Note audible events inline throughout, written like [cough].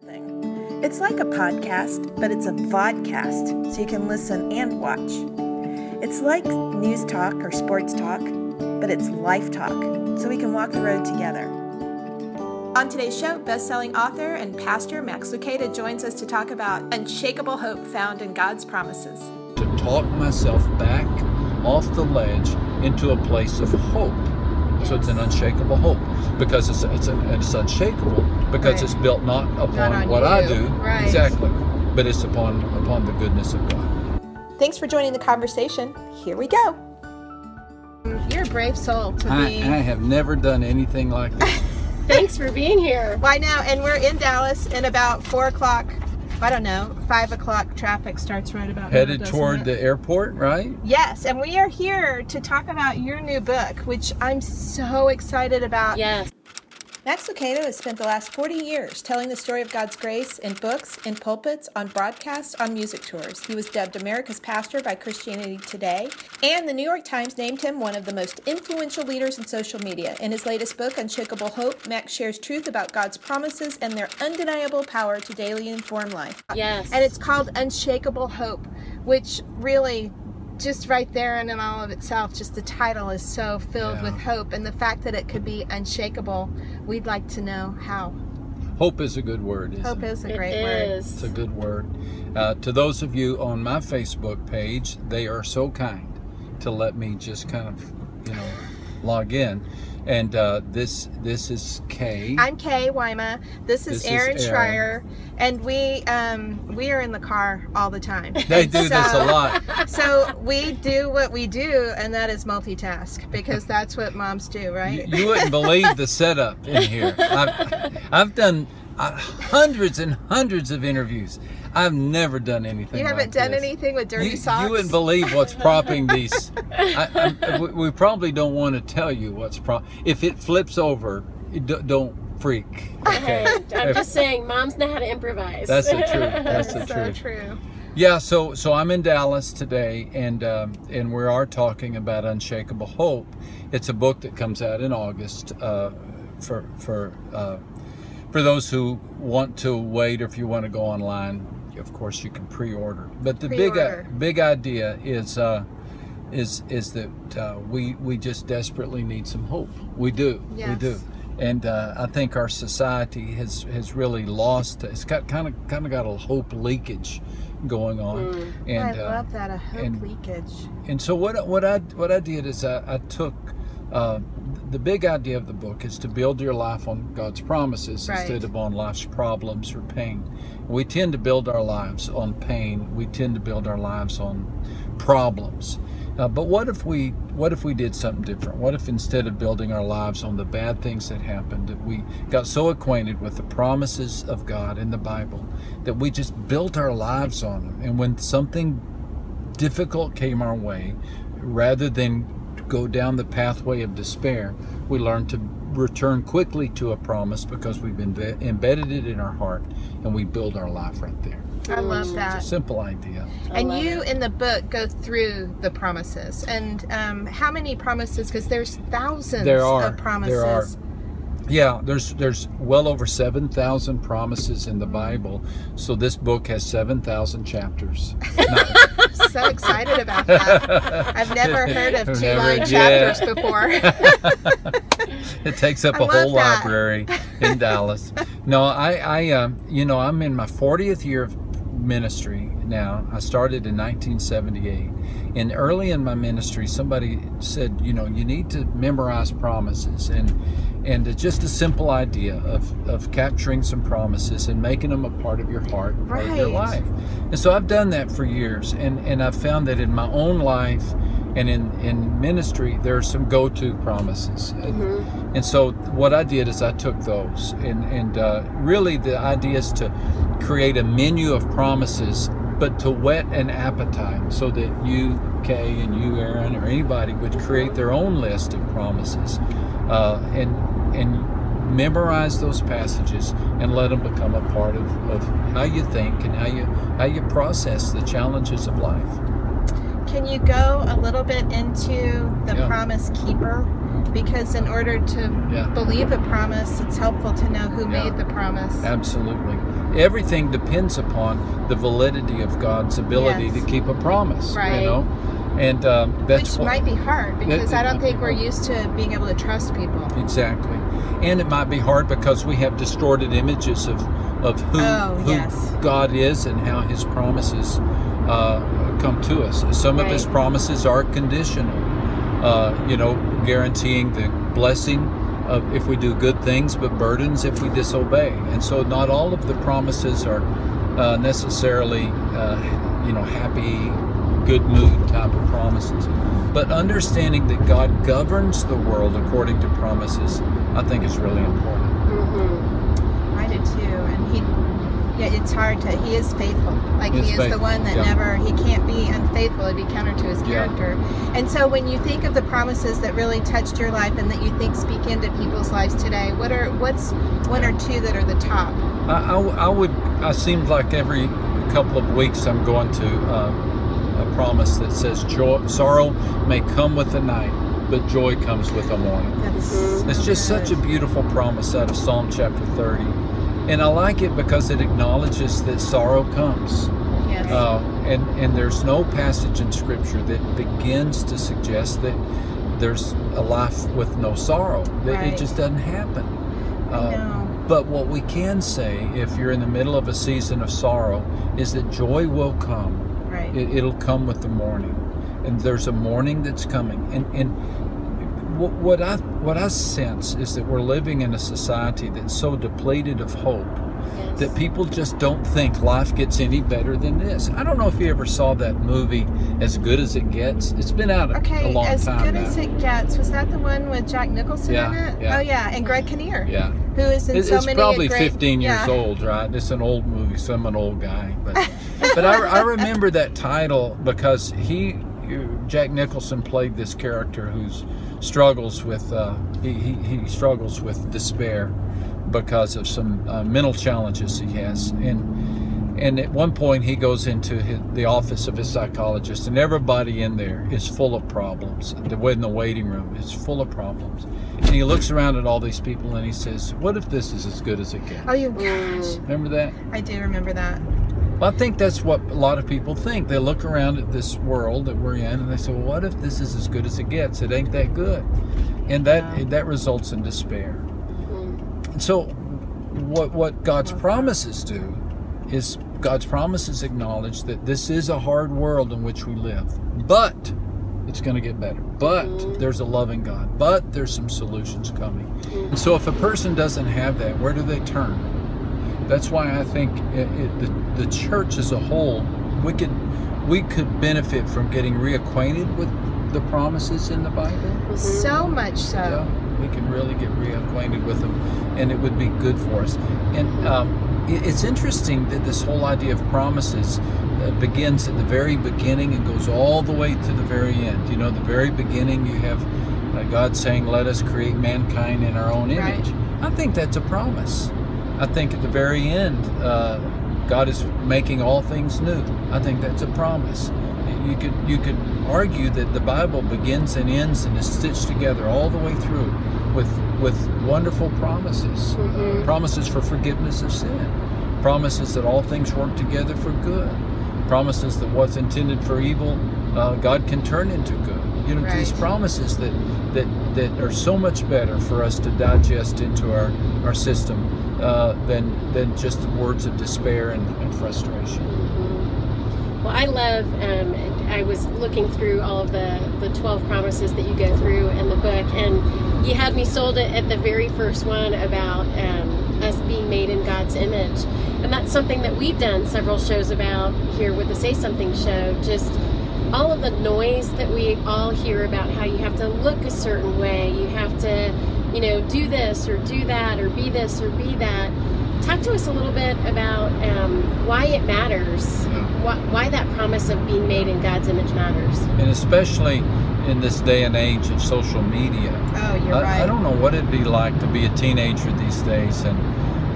thing. It's like a podcast, but it's a vodcast, so you can listen and watch. It's like news talk or sports talk, but it's life talk, so we can walk the road together. On today's show, best-selling author and pastor Max Lucado joins us to talk about unshakable hope found in God's promises. to talk myself back off the ledge into a place of hope. So it's an unshakable hope because it's it's, an, it's unshakable because Right. it's built not upon on what I do Right. exactly, but it's upon upon the goodness of God. Thanks for joining the conversation. Here we go. You're a brave soul to I, be. I have never done anything like this. [laughs] Thanks for being here. Why now? And we're in Dallas, and about four o'clock. I don't know. Five o'clock traffic starts right about Headed doesn't toward it? the airport, right? Yes, and we are here to talk about your new book, which I'm so excited about. Yes. Max Lucado has spent the last 40 years telling the story of God's grace in books, in pulpits, on broadcasts, on music tours. He was dubbed America's pastor by Christianity Today, and the New York Times named him one of the most influential leaders in social media. In his latest book, Unshakable Hope, Max shares truth about God's promises and their undeniable power to daily inform life. Yes. And it's called Unshakable Hope, which really just right there and in all of itself, just the title is so filled Yeah. with hope. And the fact that it could be unshakable, we'd like to know how. Hope is a good word. Isn't Hope it? is a It great word. is. It's a good word. Uh, to those of you on my Facebook page, they are so kind to let me just kind of, you know, log in. And uh, this this is Kay. I'm Kay Wyma. This is This is Aaron. Schreier, and we um, we are in the car all the time. [laughs] they do this a So- lot. So we do what we do, and that is multitask because that's what moms do, You, right? you wouldn't [laughs] believe the setup in here. I've, I've done uh, hundreds and hundreds of interviews. I've never done anything. You haven't like done this. anything with dirty you, socks. You wouldn't believe what's propping these. [laughs] I, I, we- we probably don't want to tell you what's prop. If it flips over, don't freak. [laughs] Okay. I'm just saying, moms know how to improvise. That's the truth. [laughs] That's the so truth. true. Yeah. So so I'm in Dallas today, and um, and we are talking about unshakable hope. It's a book that comes out in August uh, for for. Uh, for those who want to wait, or if you want to go online, of course you can pre-order. But the Pre-order. big big idea is uh, is is that uh, we we just desperately need some hope. We do, we do, and uh, I think our society has has really lost. It's got kind of kind of got a hope leakage going on, Mm. and I uh, love that a hope and- leakage. and so what what I what I did is I, I took uh, the big idea of the book is to build your life on God's promises Right. instead of on life's problems or pain. We tend to build our lives on pain. We tend to build our lives on problems. Uh, but what if we what if we did something different? What if instead of building our lives on the bad things that happened, that we got so acquainted with the promises of God in the Bible that we just built our lives on them? And when something difficult came our way, rather than go down the pathway of despair, we learn to return quickly to a promise because we've embe- embedded it in our heart and we build our life right there. I love that. Simple idea. I And you it. in the book go through the promises and um, how many promises? Because there's thousands There are. of promises. There are. Yeah, there's there's well over 7,000 promises in the Bible. So this book has 7,000 chapters. i'm [laughs] So excited about that. I've never heard of [laughs] two Never- line yeah. chapters before. [laughs] it takes up I a whole that. library in Dallas. No, I, I, um, you know, I'm in my 40th year of ministry now. I started in 1978, and early in my ministry, somebody said, you know, you need to memorize promises, and and it's just a simple idea of of capturing some promises and making them a part of your heart, and part of your life. And so I've done that for years, and and I've found that in my own life. And in, in ministry, there are some go-to promises, and, Mhm. and so what I did is I took those, and and uh, really the idea is to create a menu of promises, but to whet an appetite, so that you, Kay, and you, Aaron, or anybody would create their own list of promises, uh, and and memorize those passages and let them become a part of, of how you think and how you how you process the challenges of life. Can you go a little bit into the Yeah. promise keeper because in order to Yeah. believe a promise, it's helpful to know who Yeah. made the promise. Absolutely. Everything depends upon the validity of God's ability Yes. to keep a promise. Right. You know, and um, that's Which what, might be hard because I don't think we're used to being able to trust people. exactly, and it might be hard because we have distorted images of of who, Oh, who yes. God is and how His promises uh, come to us. Some of His promises are conditional. Uh, you know, guaranteeing the blessing of if we do good things, but burdens if we disobey. And so, not all of the promises are uh, necessarily, uh, you know, happy, good mood type of promises. But understanding that God governs the world according to promises, I think is really important. hmm I do too, and he. Yeah, it's hard to. He is faithful. Like He is he is the one that yeah. never. He can't be unfaithful. It'd be counter to his character. Yeah. And so, when you think of the promises that really touched your life and that you think speak into people's lives today, what are what's one or two that are the top? I, I, I would. I seemed like every couple of weeks I'm going to uh, a promise that says joy, sorrow may come with the night, but joy comes with the morning. That's. It's just such a beautiful promise out of Psalm chapter 30, and I like it because it acknowledges that sorrow comes. Yes. Uh, and and there's no passage in Scripture that begins to suggest that there's a life with no sorrow. That Right. It just doesn't happen. Uh, but what we can say, if you're in the middle of a season of sorrow, is that joy will come. Right. It, it'll come with the morning, and there's a morning that's coming. And and what, what I what I sense is that we're living in a society that's so depleted of hope Yes. that people just don't think life gets any better than this. I don't know if you ever saw that movie, As Good as It Gets. It's been out a, Okay, a long as time good now. as it gets. Was that the one with Jack Nicholson Yeah, in it? yeah. Oh yeah, and Greg Kinnear, yeah, who is in It- so it's many. probably great, 15 years yeah. old, right? It's an old movie, so I'm an old guy. But [laughs] but I, I remember that title because he, Jack Nicholson, played this character who struggles with uh, he, he, he struggles with despair because of some uh, mental challenges he has. And and at one point he goes into his, the office of his psychologist and everybody in there is full of problems. The in the waiting room is full of problems. And he looks around at all these people and he says what if this is as good as it gets? Oh, you Mm. gosh, remember that? I do remember that. Well, I think that's what a lot of people think. They look around at this world that we're in and they say, well, what if this is as good as it gets? It ain't that good. And that Yeah. that results in despair. Mm. And so what what God's promises do is God's promises acknowledge that this is a hard world in which we live. But it's going to get better. But Mhm. there's a loving God. But there's some solutions coming. And so if a person doesn't have that, where do they turn? That's why I think it, it, the, the church as a whole, we could we could benefit from getting reacquainted with the promises in the Bible. So much so. Yeah, we can really get reacquainted with them, and it would be good for us. And um, it, it's interesting that this whole idea of promises uh, begins at the very beginning and goes all the way to the very end. You know, the very beginning you have uh, God saying, "Let us create mankind in our own Right. image." I think that's a promise. I think at the very end, uh, God is making all things new. I think that's a promise. You could you could argue that the Bible begins and ends and is stitched together all the way through with with wonderful promises. Mhm. Promises for forgiveness of sin. Promises that all things work together for good. Promises that what's intended for evil, uh, God can turn into good. You know, these promises that that that are so much better for us to digest into our our system uh, than than just words of despair and, and frustration. Well, I love. Um, I was looking through all of the the twelve promises that you go through in the book, and you had me sold it at the very first one about um, us being made in God's image, and that's something that we've done several shows about here with the Say Something show. Just all of the noise that we all hear about how you have to look a certain way, you have to, you know, do this or do that or be this or be that. Talk to us a little bit about um, why it matters, why, why that promise of being made in God's image matters. And especially in this day and age of social media, Oh, you're I, right. I don't know what it'd be like to be a teenager these days and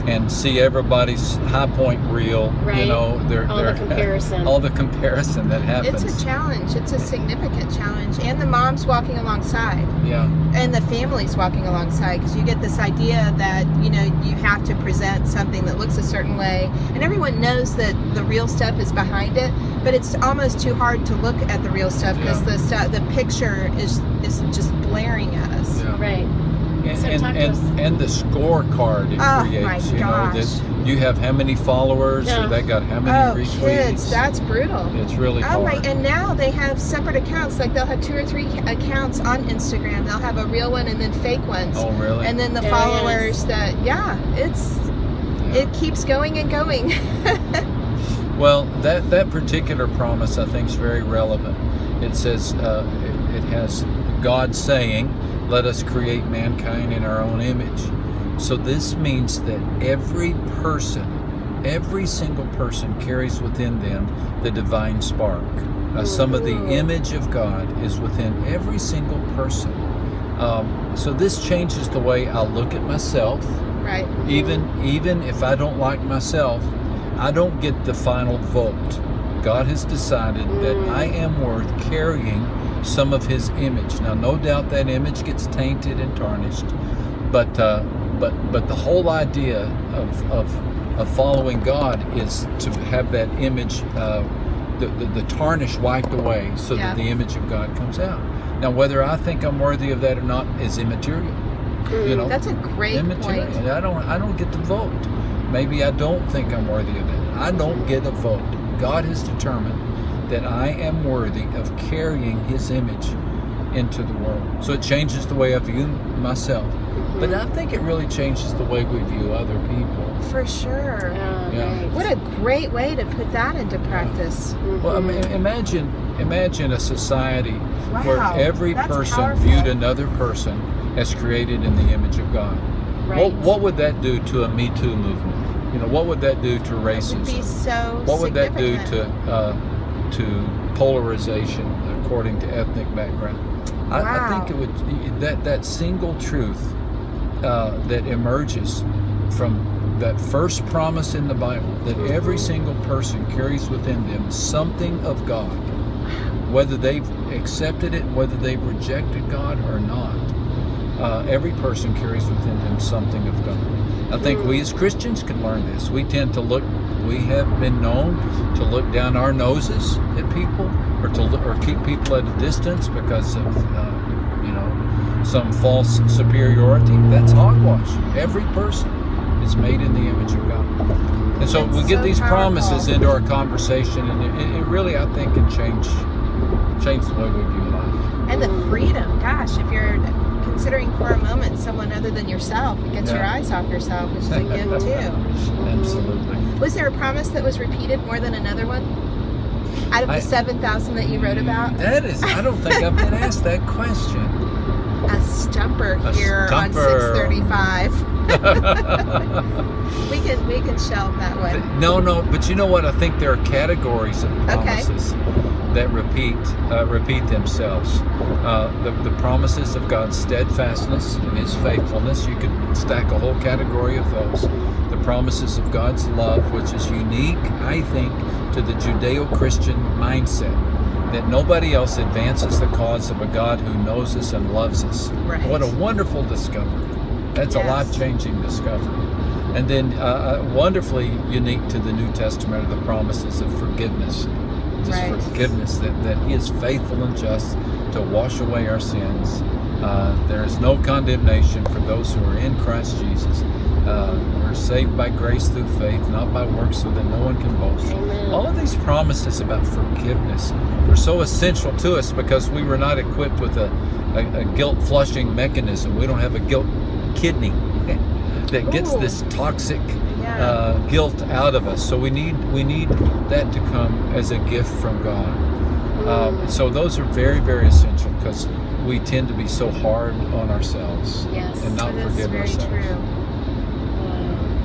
and see everybody's high point reel. You know, they're, All the comparison. [laughs] all the comparison that happens. It's a challenge. It's a significant challenge. And the mom's walking alongside. yeah. and the family's walking alongside because you get this idea that you know you have to present something that looks a certain way and everyone knows that the real stuff is behind it but it's almost too hard to look at the real stuff because Yeah. the stuff the picture is is just blaring at us Yeah. Right. And, So and, and, and the scorecard it Oh, creates, my you know, gosh. that you have how many followers Yeah. or they got how many oh retweets. kids that's brutal it's really Oh my! And now they have separate accounts. Like they'll have two or three accounts on Instagram. They'll have a real one and then fake ones. oh really? And then the Yeah, followers that yeah, it's Yeah. it keeps going and going. [laughs] Well, that, that particular promise I think is very relevant. It says, uh, it, it has God saying, Let us create mankind in our own image. So this means that every person, every single person carries within them the divine spark. Uh, some of the image of God is within every single person. Um, so this changes the way I look at myself right. even even if I don't like myself, I don't get the final vote. God has decided that Mm. I am worth carrying some of His image. Now, no doubt that image gets tainted and tarnished, but uh, but but the whole idea of of, of following God is to have that image. Uh, the, the, the tarnish wiped away so Yeah. that the image of God comes out. Now, whether I think I'm worthy of that or not is immaterial. You know, That's a great immaterial. point. I don't I don't get to vote. Maybe I don't think I'm worthy of it. I don't get a vote. God has determined that I am worthy of carrying his image into the world. So it changes the way I view myself. But I think it really changes the way we view other people. For sure. Yeah. right. What a great way to put that into practice. Well, I mean, imagine imagine a society where every that's person powerful. viewed another person as created in the image of God. right. What, what would that do to a Me Too movement? You know, what would that do to It would be racism? so What would that do to uh, to polarization according to ethnic background? I, I think it would that that single truth uh, that emerges from that first promise in the Bible that every single person carries within them something of God, whether they've accepted it, whether they've rejected God or not. Uh, every person carries within them something of God. I think we as Christians can learn this. We tend to look, we have been known to look down our noses at people or to look, or keep people at a distance because of, uh, you know, some false superiority. That's hogwash. Every person is made in the image of God. And so That's we get so these promises into our conversation, and it, it really, I think, can change change the way we view life. And the freedom. Gosh, if you're considering for a moment someone other than yourself, it gets your eyes off yourself, which is a gift [laughs] too. Absolutely. Was there a promise that was repeated more than another one? Out of the I- 7,000 that you wrote about? Mm, that is, I don't think I've been asked that question. A stumper A here stumper. on 635. [laughs] We can we can shelve that one. no, no, but you know what? I think there are categories of Okay. That repeat uh, repeat themselves. Uh, the, the promises of God's steadfastness and His faithfulness. You could stack a whole category of those. The promises of God's love, which is unique, I think, to the Judeo-Christian mindset. That nobody else advances the cause of a God who knows us and loves us. Right. What a wonderful discovery. That's Yes. a life changing discovery. And then, uh, uh, wonderfully unique to the New Testament are the promises of forgiveness. Just Right. forgiveness, that, that He is faithful and just to wash away our sins. Uh, there is no condemnation for those who are in Christ Jesus. Uh, we're saved by grace through faith, not by works, so that no one can boast. Amen. All of these promises about forgiveness are so essential to us because we were not equipped with a, a, a guilt flushing mechanism. We don't have a guilt kidney [laughs] that gets Ooh. this toxic Yeah. uh, guilt out of us. So we need we need that to come as a gift from God. Um, so those are very very essential because we tend to be so hard on ourselves Yes. and not That is forgive very ourselves. true.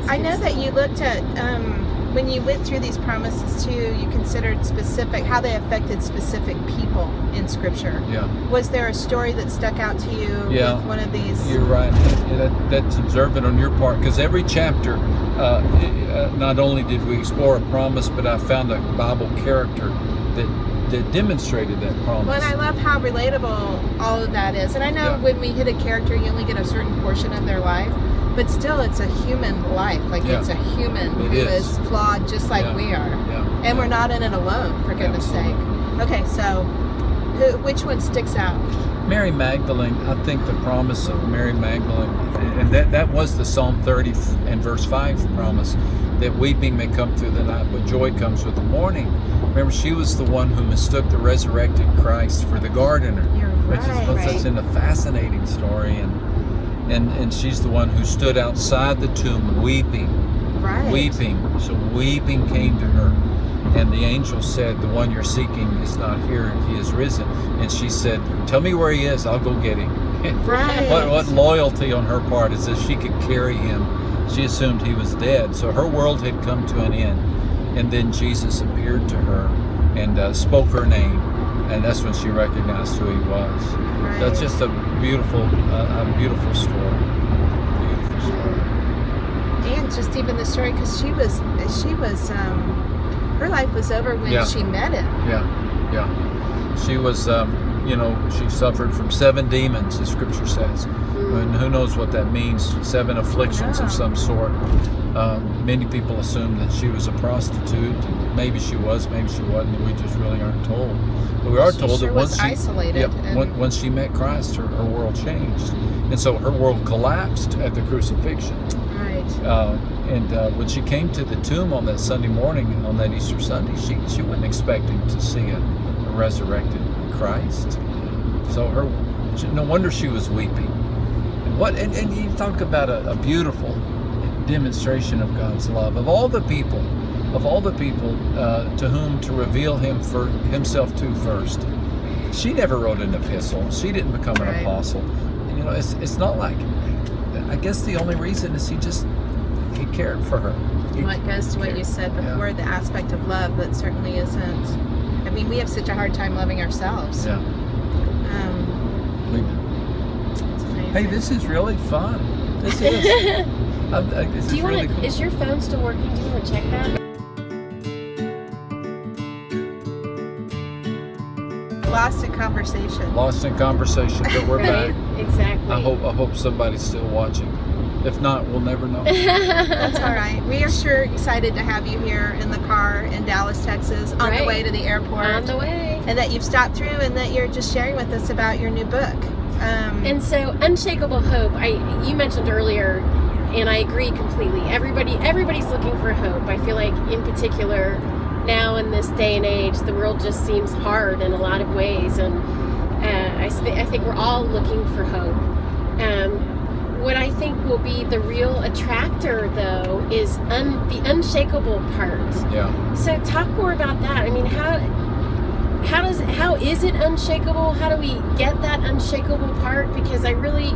I know that you looked at um, when you went through these promises too, you considered specific how they affected specific people in Scripture. Yeah. Was there a story that stuck out to you Yeah. with one of these? You're right. That, that's observant on your part because every chapter, uh, uh, not only did we explore a promise, but I found a Bible character that that demonstrated that promise. Well, and I love how relatable all of that is. And I know Yeah. when we hit a character, you only get a certain portion of their life, but still, it's a human life. Like Yeah. it's a human It who is. is flawed, just like Yeah. we are. yeah. And we're not in it alone, for goodness sake. Okay, so who, which one sticks out? Mary Magdalene, I think the promise of Mary Magdalene, and that, that was the Psalm 30 and verse 5 promise, that weeping may come through the night, but joy comes with the morning. Remember, she was the one who mistook the resurrected Christ for the gardener, which is right. such a fascinating story. And, and, and she's the one who stood outside the tomb weeping, Right. weeping. So weeping came to her. And the angel said, The one you're seeking is not here, he is risen. And she said, Tell me where he is, I'll go get him. Right. [laughs] what, what loyalty on her part is that she could carry him. She assumed he was dead. So her world had come to an end. And then Jesus appeared to her and uh, spoke her name. And that's when she recognized who he was. Right. That's just a beautiful, uh, a beautiful story. Beautiful story. and just even the story because she was she was um her life was over when Yeah. she met him Yeah, yeah. She was, um, you know, she suffered from seven demons, the scripture says. And who knows what that means? Seven afflictions Yeah. of some sort. Um, many people assume that she was a prostitute. Maybe she was, maybe she wasn't. We just really aren't told. But we are She told sure that once she, isolated Yep, and- once she met Christ, her, her world changed, and so her world collapsed at the crucifixion. right Uh, and uh, when she came to the tomb on that Sunday morning, on that Easter Sunday, she, she wasn't expecting to see a, a resurrected Christ. So her, no wonder she was weeping. And what? And, and you talk about a, a beautiful demonstration of God's love of all the people, of all the people uh, to whom to reveal Him for Himself to first. She never wrote an epistle. She didn't become an Right. apostle. You know, it's it's not like. I guess the only reason is He just He cared for her. He- well, it goes to what you said Yeah. before the aspect of love that certainly isn't i mean we have such a hard time loving ourselves Yeah. um we- it's amazing. Hey, this is really fun. This is. [laughs] I, I, this Do is you want really to? cool. Is your phone still working? Do you want to check that? lost in conversation Lost in conversation, but we're [laughs] right. back. Exactly. I hope I hope somebody's still watching. If not, we'll never know. [laughs] that's all right we are sure excited to have you here in the car in dallas texas on the way to the airport On the way. and that you've stopped through and that you're just sharing with us about your new book um And so, unshakable hope. I you mentioned earlier, and I agree completely. Everybody, everybody's looking for hope. I feel like, in particular, now in this day and age, the world just seems hard in a lot of ways, and uh, I, th- I think we're all looking for hope. Um, what I think will be the real attractor, though, is un- the unshakable part. Yeah. So talk more about that. I mean, how how does how is it unshakable? How do we get that unshakable part? Because I really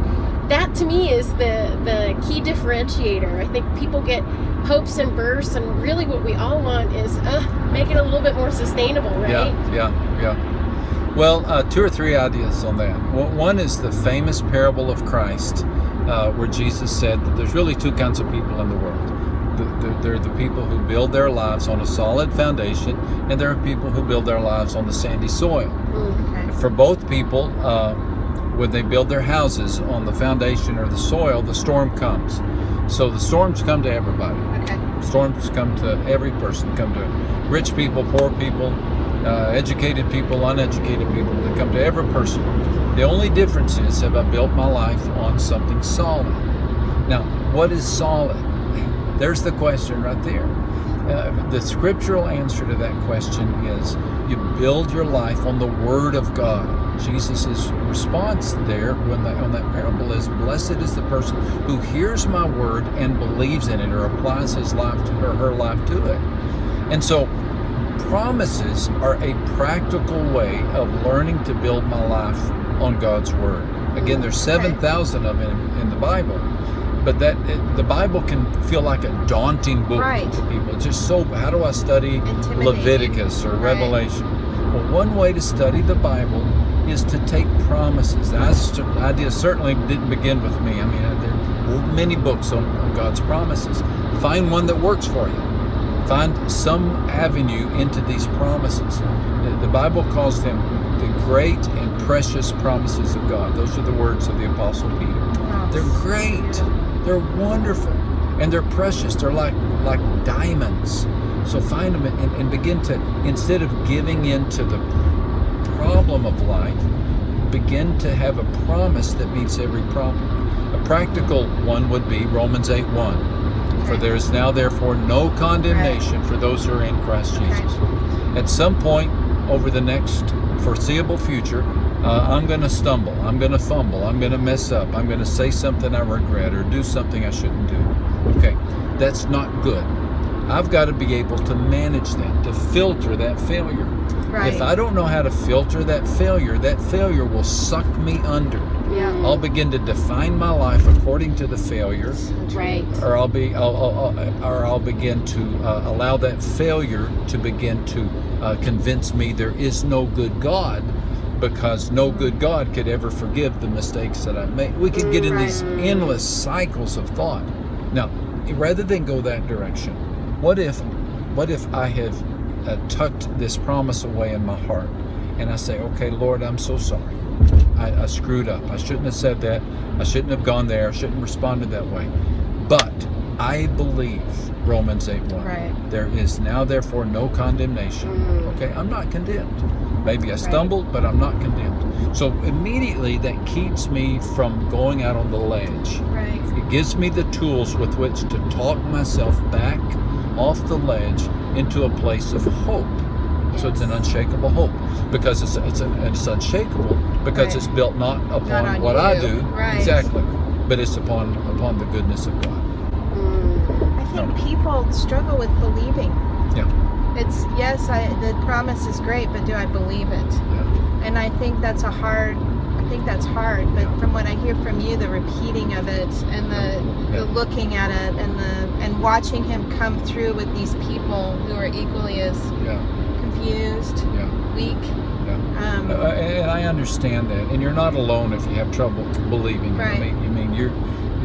that to me is the the key differentiator. I think people get hopes and bursts, and really what we all want is uh, make it a little bit more sustainable, right? Yeah, yeah, yeah. Well, uh, two or three ideas on that. Well, one is the famous parable of Christ, uh, where Jesus said that there's really two kinds of people in the world. The, the, there are the people who build their lives on a solid foundation, and there are people who build their lives on the sandy soil. Mm. okay For both people, uh, when they build their houses on the foundation or the soil, the storm comes. So the storms come to everybody. okay Storms come to every person, come to rich people, poor people, uh, educated people, uneducated people. They come to every person. The only difference is have I built my life on something solid? Now, what is solid? [laughs] There's the question right there. Uh, the scriptural answer to that question is you build your life on the Word of God. Jesus' response there when on that parable is, Blessed is the person who hears my word and believes in it or applies his life to or her life to it. And so promises are a practical way of learning to build my life on God's word. Again, there's 7,000 of them in, the Bible. but that it, the Bible can feel like a daunting book Right. to people. It's just so. How do I study Leviticus or Right. Revelation? Well, one way to study the Bible is to take promises. That idea certainly didn't begin with me. I mean, there are many books on, on God's promises. Find one that works for you. Find some avenue into these promises. The, Bible calls them the great and precious promises of God. Those are the words of the Apostle Peter. They're great. They're wonderful. And they're precious. They're like like diamonds. So find them and, and begin to instead of giving in to the problem of life, begin to have a promise that meets every problem. A practical one would be Romans 8 1. For there is now therefore no condemnation for those who are in Christ Okay. Jesus. At some point over the next foreseeable future, uh, I'm going to stumble. I'm going to fumble. I'm going to mess up. I'm going to say something I regret or do something I shouldn't do. Okay, that's not good. I've got to be able to manage that, to filter that failure. Right. If I don't know how to filter that failure, that failure will suck me under. Yeah. I'll begin to define my life according to the failure, Right. or I'll be, I'll, I'll, I'll- or I'll begin to uh, allow that failure to begin to uh, convince me there is no good God, because no good God could ever forgive the mistakes that I've made. We could get in these endless cycles of thought. Now, rather than go that direction, what if, what if I have uh, tucked this promise away in my heart, and I say, okay, Lord, I'm so sorry. I, I screwed up. I shouldn't have said that. I shouldn't have gone there. I shouldn't have responded that way. But I believe Romans 8 1. Right. There is now, therefore, no condemnation. Mm. Okay, I'm not condemned. Maybe I stumbled, but I'm not condemned. So immediately that keeps me from going out on the ledge. Right. It gives me the tools with which to talk myself back off the ledge into a place of hope. So it's an unshakable hope because it's it's, an, it's unshakable because Right. it's built not upon on what I do Right. exactly, but it's upon upon the goodness of God. Mm. I think people struggle with believing. Yeah. It's yes, I the promise is great, but do I believe it? Yeah. And I think that's a hard. I think that's hard. But Yeah. from what I hear from you, the repeating of it and the Yeah. the looking at it and the and watching him come through with these people who are equally as Yeah, confused, yeah, weak. yeah. Um, Uh, and I understand that, and you're not alone if you have trouble believing. Right. I mean, you mean you're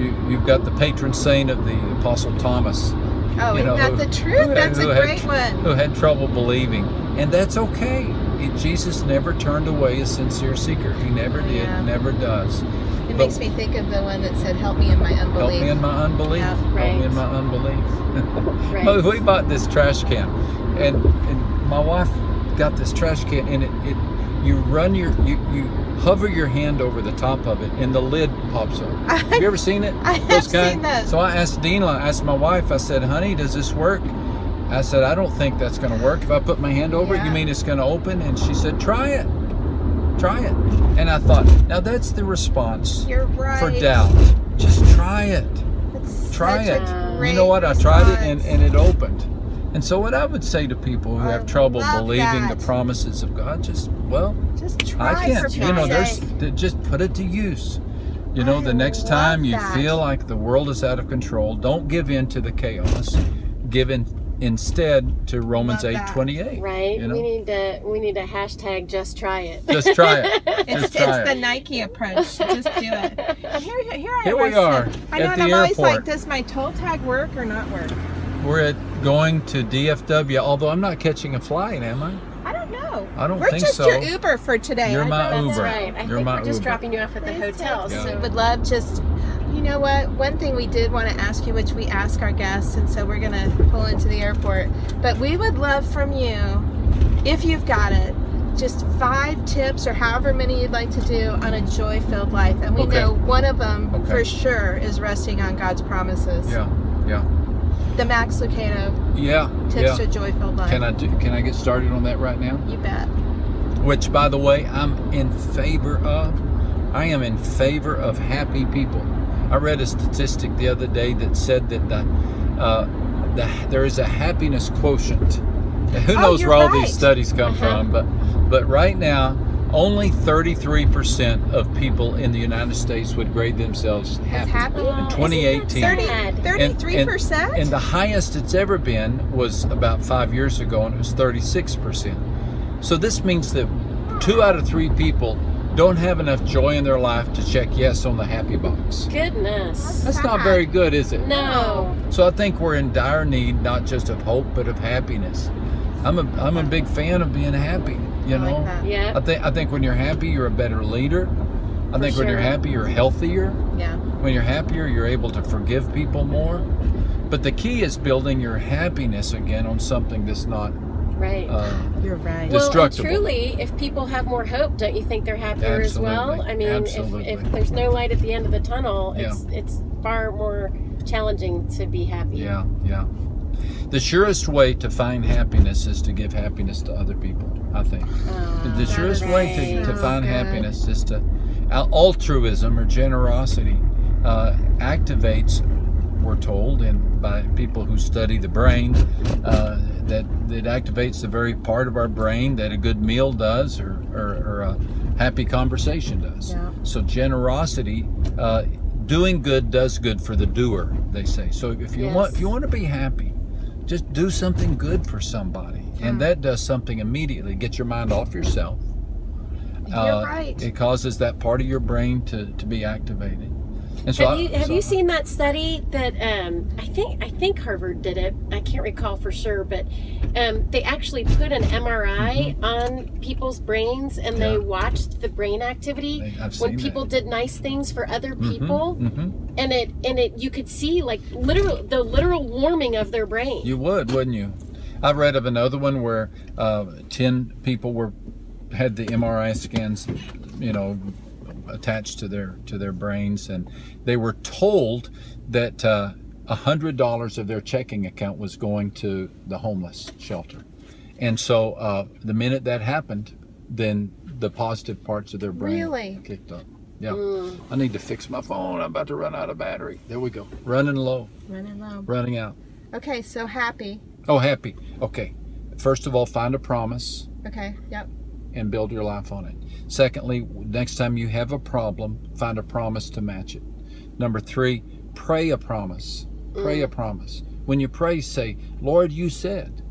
you, you've got the patron saint of the Apostle Thomas, oh, you know, isn't that who- the truth? who- That's who a had great tr- one. who had trouble believing, and that's okay. It- Jesus never turned away a sincere seeker. He never did, Yeah. never does. It but- makes me think of the one that said, "Help me in my unbelief." Help me in my unbelief. Yeah, Help me in my unbelief. [laughs] Right. But we bought this trash can, and, and my wife got this trash can, and it, it you run your you, you hover your hand over the top of it, and the lid pops up. [laughs] Have you ever seen it? I have seen those. So I asked Dina, I asked my wife, I said, "Honey, does this work?" I said, "I don't think that's going to work. If I put my hand over it, you mean it's going to open?" And she said, "Try it, try it." And I thought, now that's the response You're right. for doubt. Just try it That's try it. You know what? I tried it and, and it opened. And so, what I would say to people who I have trouble believing that. the promises of God, just well, just try I can't. You know, there's just put it to use. You know, I the next time you that. feel like the world is out of control, don't give in to the chaos. Give in instead to Romans Love eight twenty eight. Right. You know? We need to we need to hashtag just try it. Just try it. [laughs] It's, Just try it's the. Nike approach. Just do it. [laughs] And here, here I Here am. we are I know, at and I'm always like, does my toll tag work or not work? We're at going to DFW, although I'm not catching a flight, am I? I don't know. I don't We're think just so. your Uber for today. You're I my Uber. That's right. I You're think my we're just Uber. dropping you off at the Please hotel. take us. We So would love just, you know what? One thing we did want to ask you, which we ask our guests, and so we're going to pull into the airport. But we would love from you, if you've got it, just five tips or however many you'd like to do on a joy filled life. And we Okay. know one of them Okay. for sure is resting on God's promises. Yeah, yeah, The Max Lucado yeah, tips yeah. to a joy filled life. Can I do, can I get started on that right now? You bet. Which, by the way, I'm in favor of. I am in favor of happy people. I read a statistic the other day that said that the, uh, the there is a happiness quotient. Who Oh, knows where all right. these studies come Uh-huh. from? But but right now, only 33% of people in the United States would grade themselves happy. happy? In Oh, 2018. isn't that sad? 33%? And the highest it's ever been was about five years ago, and it was 36%. So this means that two out of three people don't have enough joy in their life to check yes on the happy box. Goodness. That's not very good, is it? No. So I think we're in dire need not just of hope but of happiness. I'm a I'm a big fan of being happy. You I like know, that. Yeah. I think I think when you're happy, you're a better leader. I For think when you're sure. happy, you're healthier. yeah. When you're happier, you're able to forgive people more. But the key is building your happiness again on something that's not Right. uh, You're right. well, truly, if people have more hope, don't you think they're happier as well? Absolutely. I mean, if, Absolutely. if there's no light at the end of the tunnel, Yeah. it's it's far more challenging to be happy. yeah, yeah. The surest way to find happiness is to give happiness to other people. I think. Oh, the surest way to, to right. find good. happiness is to altruism or generosity uh, activates we're told and by people who study the brain uh, that that activates the very part of our brain that a good meal does or, or, or a happy conversation does. Yeah. so generosity uh, doing good does good for the doer they say. So if you want if you want to be happy just do something good for somebody. And that does something immediately. Get your mind off yourself. You're Uh, right. it causes that part of your brain to, to be activated and so have I- you have so- you seen that study that um, I think I think Harvard did it. I can't recall for sure, but um, they actually put an MRI on people's brains and they Mm-hmm. Watched the brain activity when people that. did nice things for other Mhm, people, mhm. and it and it you could see like literal the literal warming of their brain. You would, wouldn't you? I read of another one where uh, ten people were had the MRI scans, you know, attached to their to their brains, and they were told that uh, a hundred dollars of their checking account was going to the homeless shelter, and so uh, the minute that happened, then the positive parts of their brain Really? kicked up. Yeah, Mm. I need to fix my phone. I'm about to run out of battery. There we go. Running low, Running low. running out. Okay, so happy. Oh, happy. Okay. First of all, find a promise Okay, yep. And build your life on it. Secondly, next time you have a problem, find a promise to match it. Number three, pray a promise. Pray a promise. When you pray, say, Lord, you said,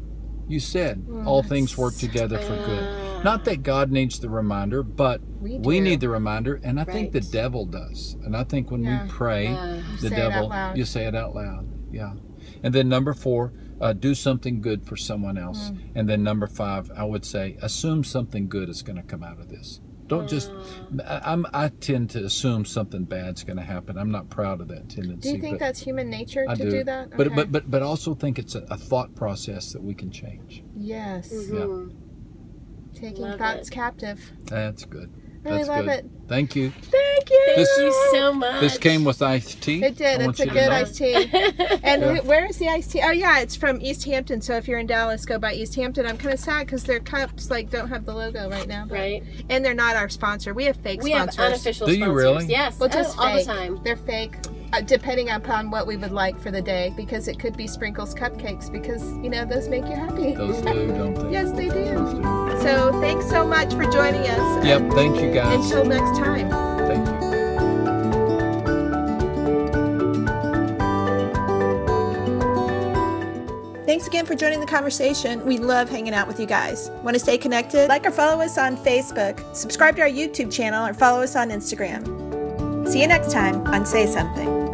you said, all things work together for good. Not that God needs the reminder, but We we need the reminder, and I think the devil does. And I think when Yeah. we pray, Uh, the Say it out devil, you say it out loud. Yeah. And then number four, uh, do something good for someone else. Mm. And then number five, I would say, assume something good is going to come out of this. Don't just. I, I'm. I tend to assume something bad's going to happen. I'm not proud of that tendency. Do you think that's human nature I to do. do, that? But Okay. but but but also think it's a, a thought process that we can change. yes, mhm. taking Love thoughts it. captive. That's good. I really That's love good. it. Thank you. Thank you. Thank This- you so much. This came with iced tea. It did. I It's a good iced tea. [laughs] And Yeah. who- where is the iced tea? Oh yeah, it's from East Hampton. So if you're in Dallas, go by East Hampton. I'm kind of sad because their cups like don't have the logo right now. but- right. And they're not our sponsor. We have fake We have unofficial Do you sponsors. really? Yes. Well, oh, just all the time. They're fake, Uh, depending upon what we would like for the day, because it could be sprinkles cupcakes, because you know those make you happy. Those do, don't they? [laughs] yes, they do. So thanks so much for joining us. Yep. Thank you, guys. Until next time. Thank you. Thanks again for joining the conversation. We love hanging out with you guys. Want to stay connected? Like or follow us on Facebook, subscribe to our YouTube channel, or follow us on Instagram. See you next time on Say Something.